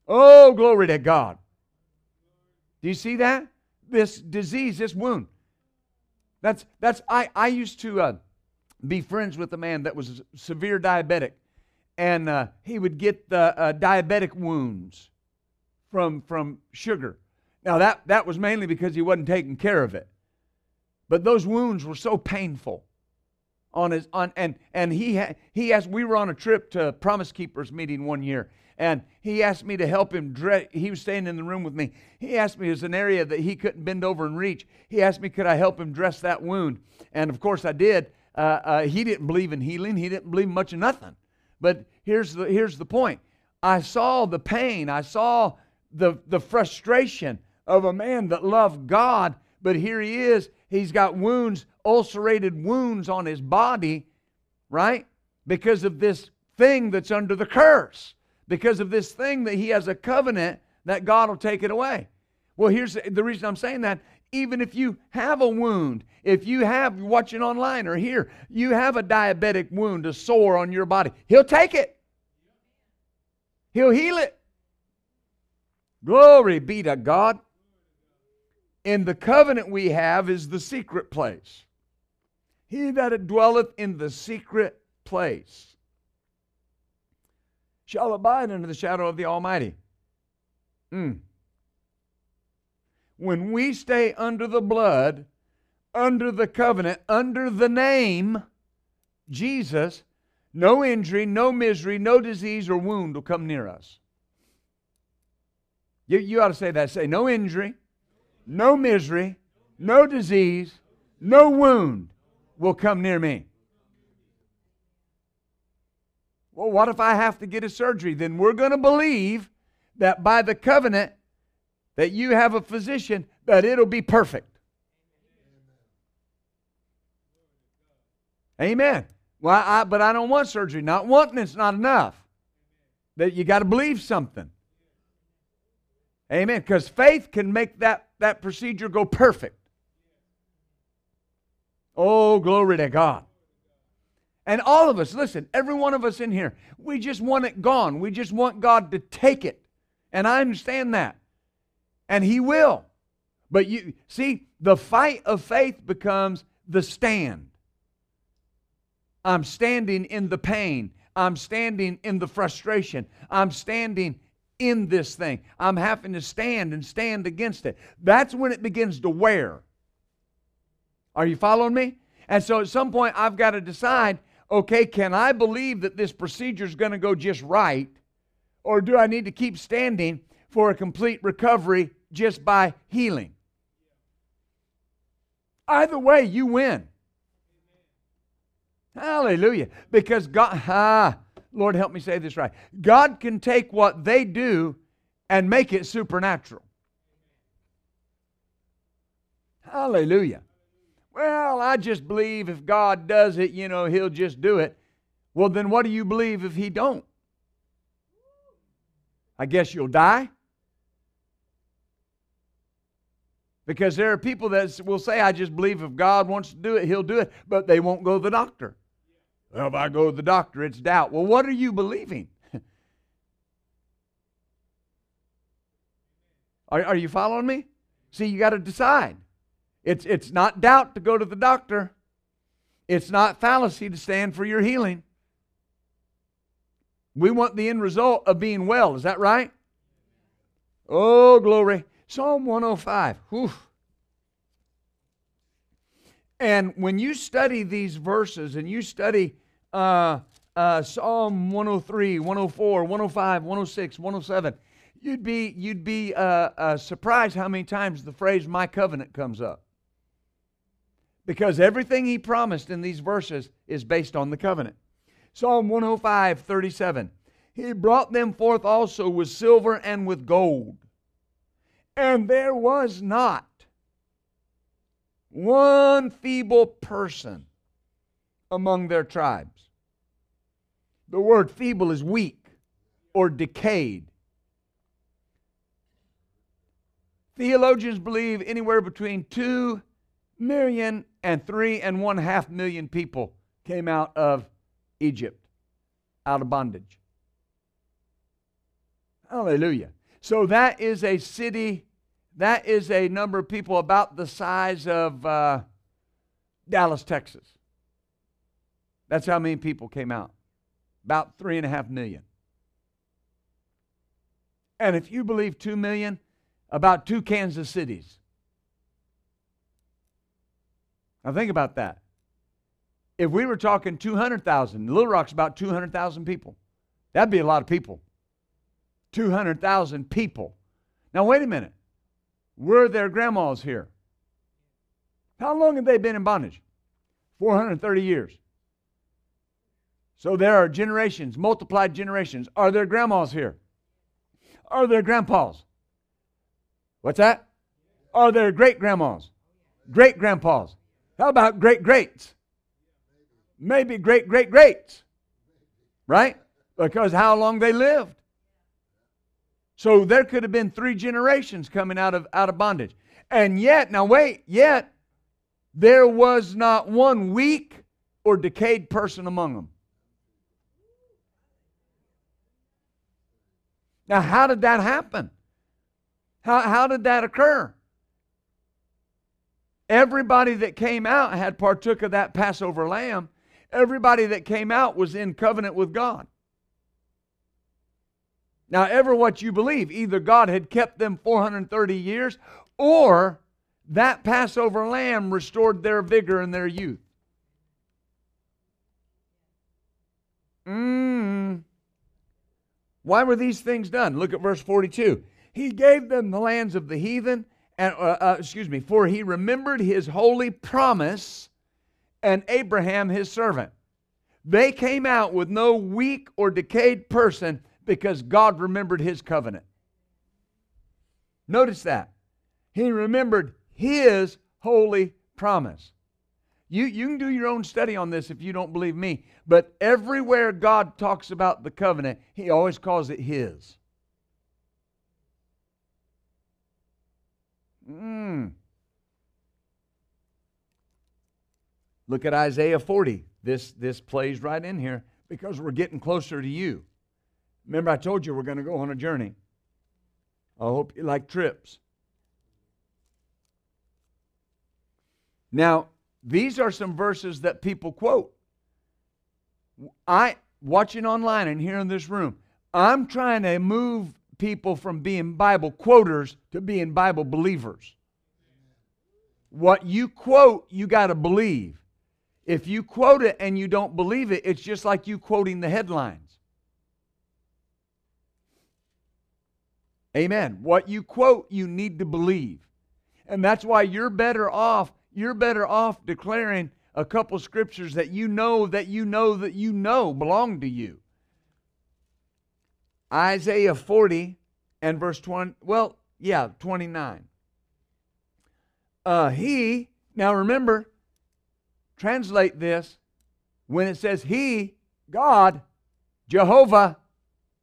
Oh, glory to God. Do you see that? This disease, this wound. That's, that's I, I used to uh, be friends with a man that was severe diabetic and uh, he would get the uh, diabetic wounds from from sugar. Now that that was mainly because he wasn't taking care of it, but those wounds were so painful on his on and and he ha, he asked. We were on a trip to Promise Keepers meeting one year, and he asked me to help him dress. He was staying in the room with me. He asked me, as an area that he couldn't bend over and reach. He asked me, could I help him dress that wound? And of course I did. Uh, uh, he didn't believe in healing. He didn't believe much of nothing. But here's the, here's the point I saw the pain, I saw the, the frustration of a man that loved God, but here he is. He's got wounds, ulcerated wounds on his body, right? Because of this thing that's under the curse, because of this thing that he has a covenant that God will take it away. Well, here's the reason I'm saying that even if you have a wound, if you have, watching online or here, you have a diabetic wound, a sore on your body, He'll take it. He'll heal it. Glory be to God. In the covenant we have is the secret place. He that dwelleth in the secret place shall abide under the shadow of the Almighty. Mm when we stay under the blood, under the covenant, under the name Jesus, no injury, no misery, no disease or wound will come near us. You, you ought to say that. Say, no injury, no misery, no disease, no wound will come near me. Well, what if I have to get a surgery? Then we're going to believe that by the covenant, that you have a physician, that it'll be perfect. Amen. Well, I, but I don't want surgery. Not wanting it's not enough. That you got to believe something. Amen. Because faith can make that, that procedure go perfect. Oh, glory to God. And all of us, listen, every one of us in here, we just want it gone. We just want God to take it. And I understand that. And He will. But you see, the fight of faith becomes the stand. I'm standing in the pain. I'm standing in the frustration. I'm standing in this thing. I'm having to stand and stand against it. That's when it begins to wear. Are you following me? And so at some point, I've got to decide okay, can I believe that this procedure is going to go just right? Or do I need to keep standing for a complete recovery just by healing? Either way, you win. Hallelujah. Because God, ah, Lord, help me say this right. God can take what they do and make it supernatural. Hallelujah. Well, I just believe if God does it, you know, he'll just do it. Well, then what do you believe if he don't? I guess you'll die. Because there are people that will say, I just believe if God wants to do it, he'll do it, but they won't go to the doctor. Well, if I go to the doctor, it's doubt. Well, what are you believing? are, are you following me? See, you got to decide. It's, it's not doubt to go to the doctor. It's not fallacy to stand for your healing. We want the end result of being well. Is that right? Oh, glory. Psalm 105. Whew. And when you study these verses and you study uh, uh, Psalm 103, 104, 105, 106, 107, you'd be, you'd be uh, uh, surprised how many times the phrase my covenant comes up. Because everything he promised in these verses is based on the covenant. Psalm 105, 37. He brought them forth also with silver and with gold. And there was not one feeble person among their tribes. The word feeble is weak or decayed. Theologians believe anywhere between two million and three and one half million people came out of Egypt, out of bondage. Hallelujah. So that is a city, that is a number of people about the size of uh, Dallas, Texas. That's how many people came out. About three and a half million. And if you believe two million, about two Kansas cities. Now think about that. If we were talking 200,000, Little Rock's about 200,000 people. That'd be a lot of people. 200,000 people. Now, wait a minute. Were their grandmas here? How long have they been in bondage? 430 years. So there are generations, multiplied generations. Are there grandmas here? Are there grandpas? What's that? Are there great grandmas? Great grandpas? How about great greats? Maybe great great greats. Right? Because how long they lived. So there could have been three generations coming out of out of bondage. And yet, now wait, yet there was not one weak or decayed person among them. Now, how did that happen? How, how did that occur? Everybody that came out had partook of that Passover lamb. Everybody that came out was in covenant with God. Now, ever what you believe, either God had kept them 430 years or that Passover lamb restored their vigor and their youth. Mm. Why were these things done? Look at verse 42. He gave them the lands of the heathen and uh, uh, excuse me, for he remembered his holy promise and Abraham his servant. They came out with no weak or decayed person because God remembered his covenant. Notice that. He remembered his holy promise. You, you can do your own study on this if you don't believe me. But everywhere God talks about the covenant, He always calls it His. Mm. Look at Isaiah 40. This, this plays right in here because we're getting closer to you. Remember, I told you we're going to go on a journey. I hope you like trips. Now, these are some verses that people quote. I watching online and here in this room, I'm trying to move people from being Bible quoters to being Bible believers. What you quote, you got to believe. If you quote it and you don't believe it, it's just like you quoting the headlines. Amen. What you quote, you need to believe. And that's why you're better off, you're better off declaring a couple scriptures that you know that you know that you know belong to you. Isaiah 40 and verse 20, well, yeah, 29. Uh, he, now remember, translate this when it says He, God, Jehovah,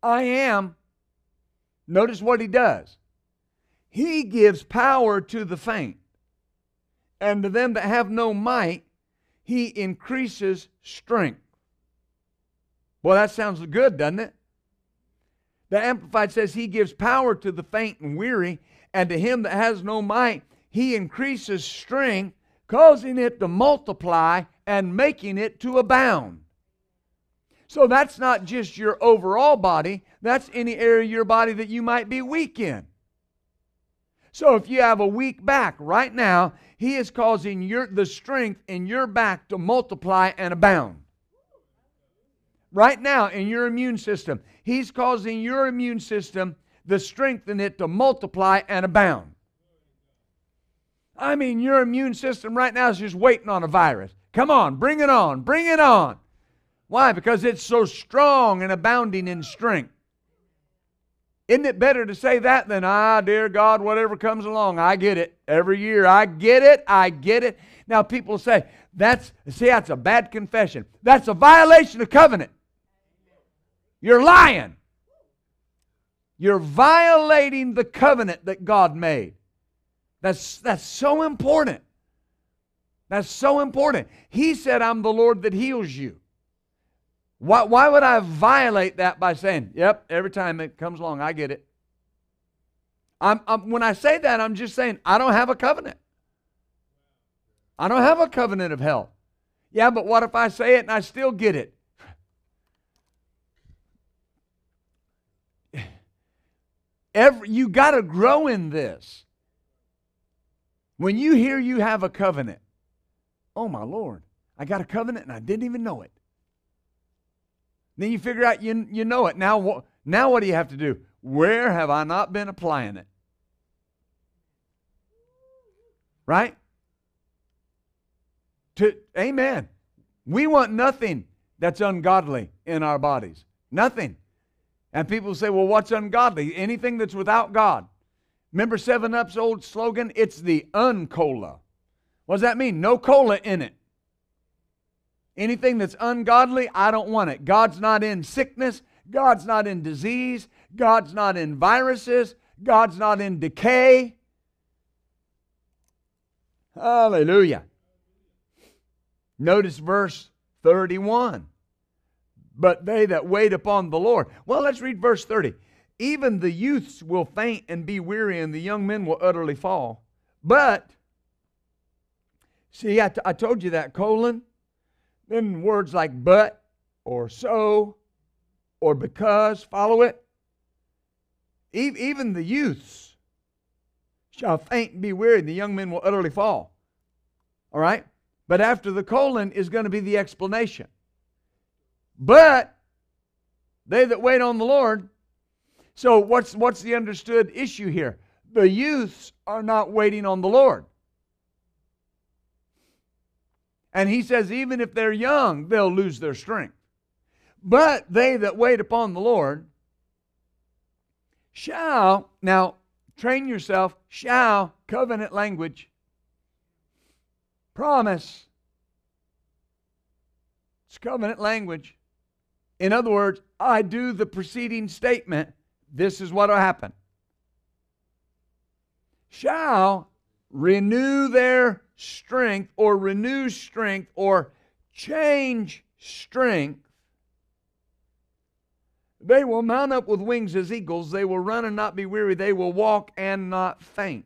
I am. Notice what He does. He gives power to the faint, and to them that have no might, He increases strength. Well, that sounds good, doesn't it? The Amplified says, He gives power to the faint and weary, and to him that has no might, He increases strength causing it to multiply and making it to abound. So that's not just your overall body, that's any area of your body that you might be weak in. So if you have a weak back right now, he is causing your the strength in your back to multiply and abound. Right now in your immune system, he's causing your immune system the strength in it to multiply and abound. I mean, your immune system right now is just waiting on a virus. Come on, bring it on, bring it on. Why? Because it's so strong and abounding in strength. Isn't it better to say that than, ah, dear God, whatever comes along, I get it. Every year, I get it, I get it. Now, people say, that's, see, that's a bad confession. That's a violation of covenant. You're lying. You're violating the covenant that God made. That's, that's so important. That's so important. He said, I'm the Lord that heals you. Why, why would I violate that by saying, yep, every time it comes along, I get it? I'm, I'm, when I say that, I'm just saying, I don't have a covenant. I don't have a covenant of health. Yeah, but what if I say it and I still get it? Every, you got to grow in this. When you hear you have a covenant, oh my Lord, I got a covenant and I didn't even know it. Then you figure out you, you know it. Now, now what do you have to do? Where have I not been applying it? Right? To, amen. We want nothing that's ungodly in our bodies. Nothing. And people say, well, what's ungodly? Anything that's without God. Remember 7 Up's old slogan? It's the uncola. What does that mean? No cola in it. Anything that's ungodly, I don't want it. God's not in sickness. God's not in disease. God's not in viruses. God's not in decay. Hallelujah. Notice verse 31. But they that wait upon the Lord. Well, let's read verse 30. Even the youths will faint and be weary, and the young men will utterly fall. But, see, I, t- I told you that colon. Then words like but or so or because, follow it. Even the youths shall faint and be weary, and the young men will utterly fall. All right? But after the colon is going to be the explanation. But they that wait on the Lord so what's what's the understood issue here? The youths are not waiting on the Lord. And he says even if they're young, they'll lose their strength. But they that wait upon the Lord shall now train yourself shall covenant language promise It's covenant language. In other words, I do the preceding statement. This is what will happen. Shall renew their strength or renew strength or change strength. They will mount up with wings as eagles. They will run and not be weary. They will walk and not faint.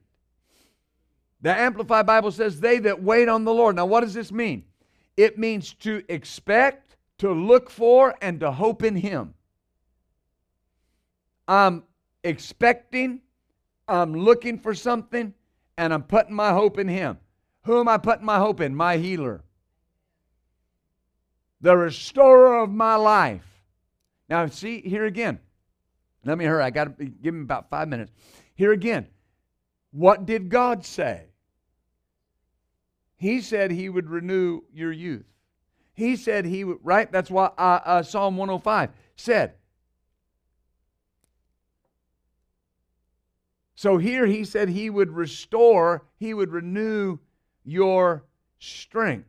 The Amplified Bible says, They that wait on the Lord. Now, what does this mean? It means to expect, to look for, and to hope in Him. I'm expecting, I'm looking for something, and I'm putting my hope in Him. Who am I putting my hope in? My healer, the restorer of my life. Now, see, here again. Let me hurry. I got to give him about five minutes. Here again. What did God say? He said he would renew your youth. He said he would, right? That's why uh, uh, Psalm 105 said. So here he said he would restore, he would renew your strength.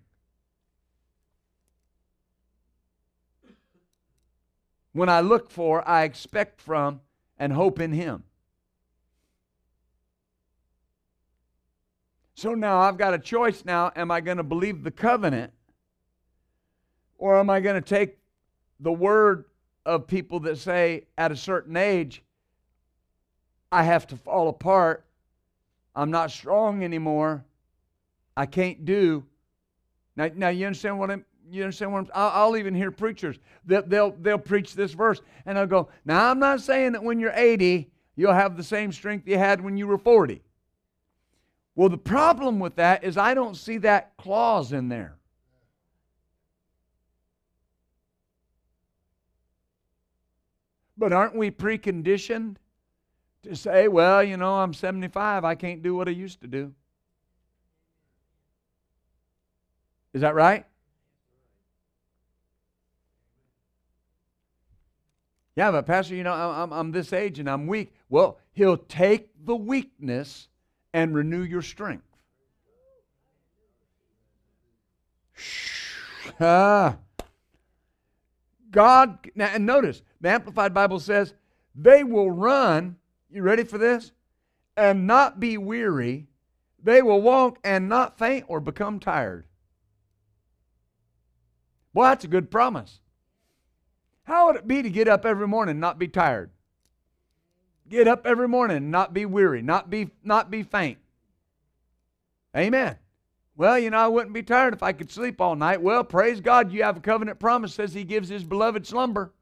When I look for, I expect from and hope in him. So now I've got a choice now. Am I going to believe the covenant? Or am I going to take the word of people that say at a certain age, I have to fall apart. I'm not strong anymore. I can't do. Now, now you understand what I'm. You understand what I'm. I'll, I'll even hear preachers that they'll they'll preach this verse and they'll go. Now I'm not saying that when you're 80 you'll have the same strength you had when you were 40. Well, the problem with that is I don't see that clause in there. But aren't we preconditioned to say, well, you know, I'm 75, I can't do what I used to do? Is that right? Yeah, but Pastor, you know, I'm, I'm this age and I'm weak. Well, he'll take the weakness and renew your strength. Ah. God, now, and notice, the Amplified Bible says, they will run, you ready for this? And not be weary. They will walk and not faint or become tired. Well, that's a good promise. How would it be to get up every morning and not be tired? Get up every morning, not be weary, not be not be faint. Amen. Well, you know, I wouldn't be tired if I could sleep all night. Well, praise God, you have a covenant promise says he gives his beloved slumber.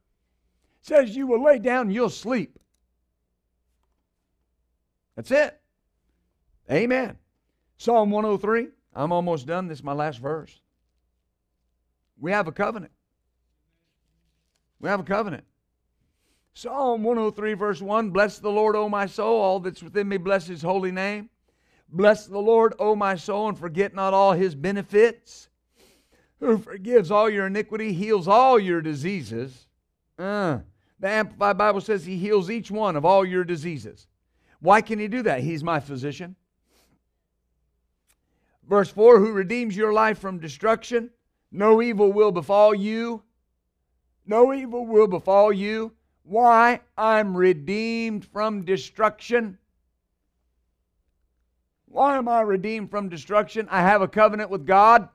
Says you will lay down and you'll sleep. That's it. Amen. Psalm 103. I'm almost done. This is my last verse. We have a covenant. We have a covenant. Psalm 103, verse 1 Bless the Lord, O my soul. All that's within me, bless his holy name. Bless the Lord, O my soul, and forget not all his benefits, who forgives all your iniquity, heals all your diseases. Uh, the Amplified Bible says he heals each one of all your diseases. Why can he do that? He's my physician. Verse 4 Who redeems your life from destruction? No evil will befall you. No evil will befall you. Why? I'm redeemed from destruction. Why am I redeemed from destruction? I have a covenant with God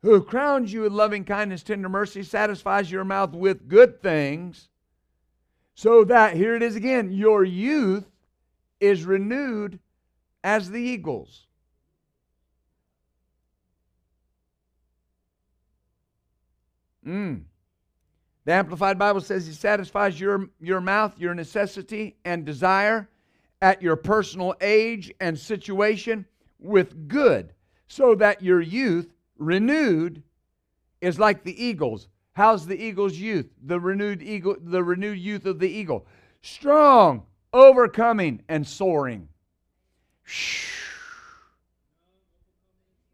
who crowns you with loving kindness, tender mercy, satisfies your mouth with good things, so that, here it is again, your youth is renewed as the eagles. Mm. The Amplified Bible says He satisfies your, your mouth, your necessity, and desire at your personal age and situation with good, so that your youth, renewed, is like the eagles. How's the eagle's youth? The renewed eagle, the renewed youth of the eagle. Strong, overcoming, and soaring.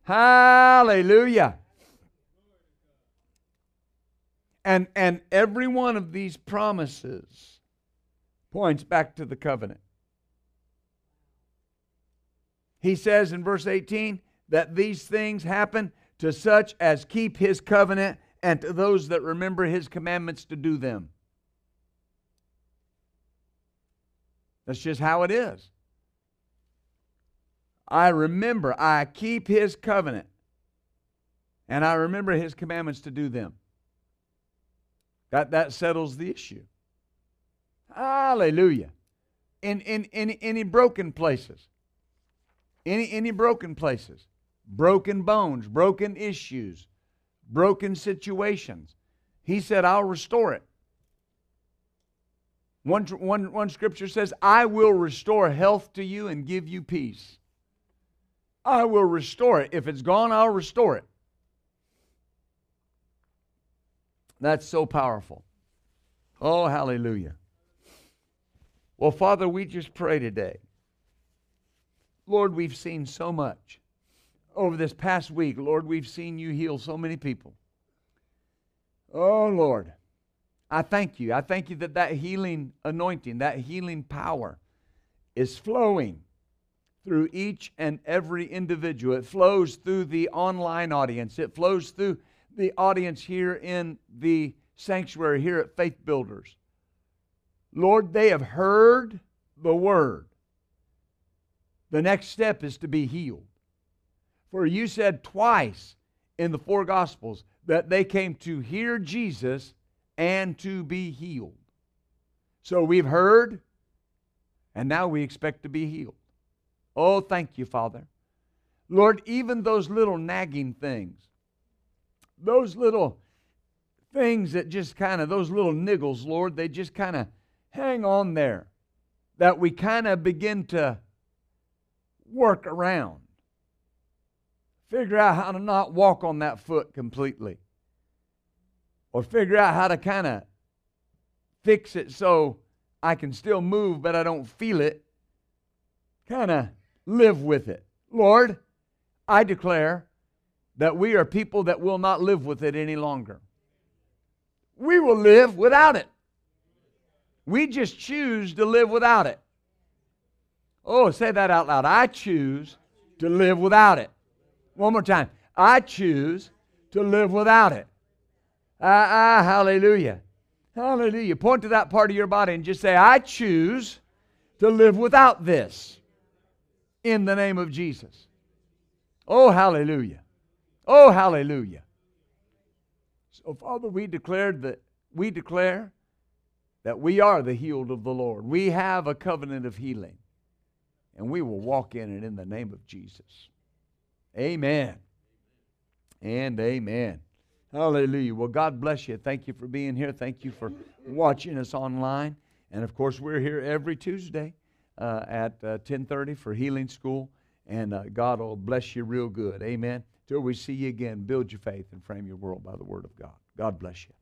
Hallelujah. And, and every one of these promises points back to the covenant. He says in verse 18 that these things happen to such as keep his covenant and to those that remember his commandments to do them. That's just how it is. I remember, I keep his covenant, and I remember his commandments to do them. That, that settles the issue. Hallelujah. In, in, in any broken places, any, any broken places, broken bones, broken issues, broken situations, he said, I'll restore it. One, one, one scripture says, I will restore health to you and give you peace. I will restore it. If it's gone, I'll restore it. That's so powerful. Oh, hallelujah. Well, Father, we just pray today. Lord, we've seen so much. Over this past week, Lord, we've seen you heal so many people. Oh, Lord. I thank you. I thank you that that healing anointing, that healing power is flowing through each and every individual. It flows through the online audience, it flows through the audience here in the sanctuary here at Faith Builders. Lord, they have heard the word. The next step is to be healed. For you said twice in the four Gospels that they came to hear Jesus and to be healed. So we've heard, and now we expect to be healed. Oh, thank you, Father. Lord, even those little nagging things, those little things that just kind of, those little niggles, Lord, they just kind of hang on there, that we kind of begin to work around. Figure out how to not walk on that foot completely or figure out how to kind of fix it so I can still move, but I don't feel it. Kind of live with it. Lord, I declare that we are people that will not live with it any longer. We will live without it. We just choose to live without it. Oh, say that out loud. I choose to live without it. One more time. I choose to live without it. Ah, ah, hallelujah. Hallelujah. Point to that part of your body and just say, I choose to live without this in the name of Jesus. Oh, hallelujah. Oh, hallelujah. So, Father, we declared that we declare that we are the healed of the Lord. We have a covenant of healing, and we will walk in it in the name of Jesus. Amen. And amen. Hallelujah. Well, God bless you. Thank you for being here. Thank you for watching us online. And of course, we're here every Tuesday uh, at uh, 10:30 for healing school. And uh, God will bless you real good. Amen. Till we see you again, build your faith and frame your world by the word of God. God bless you.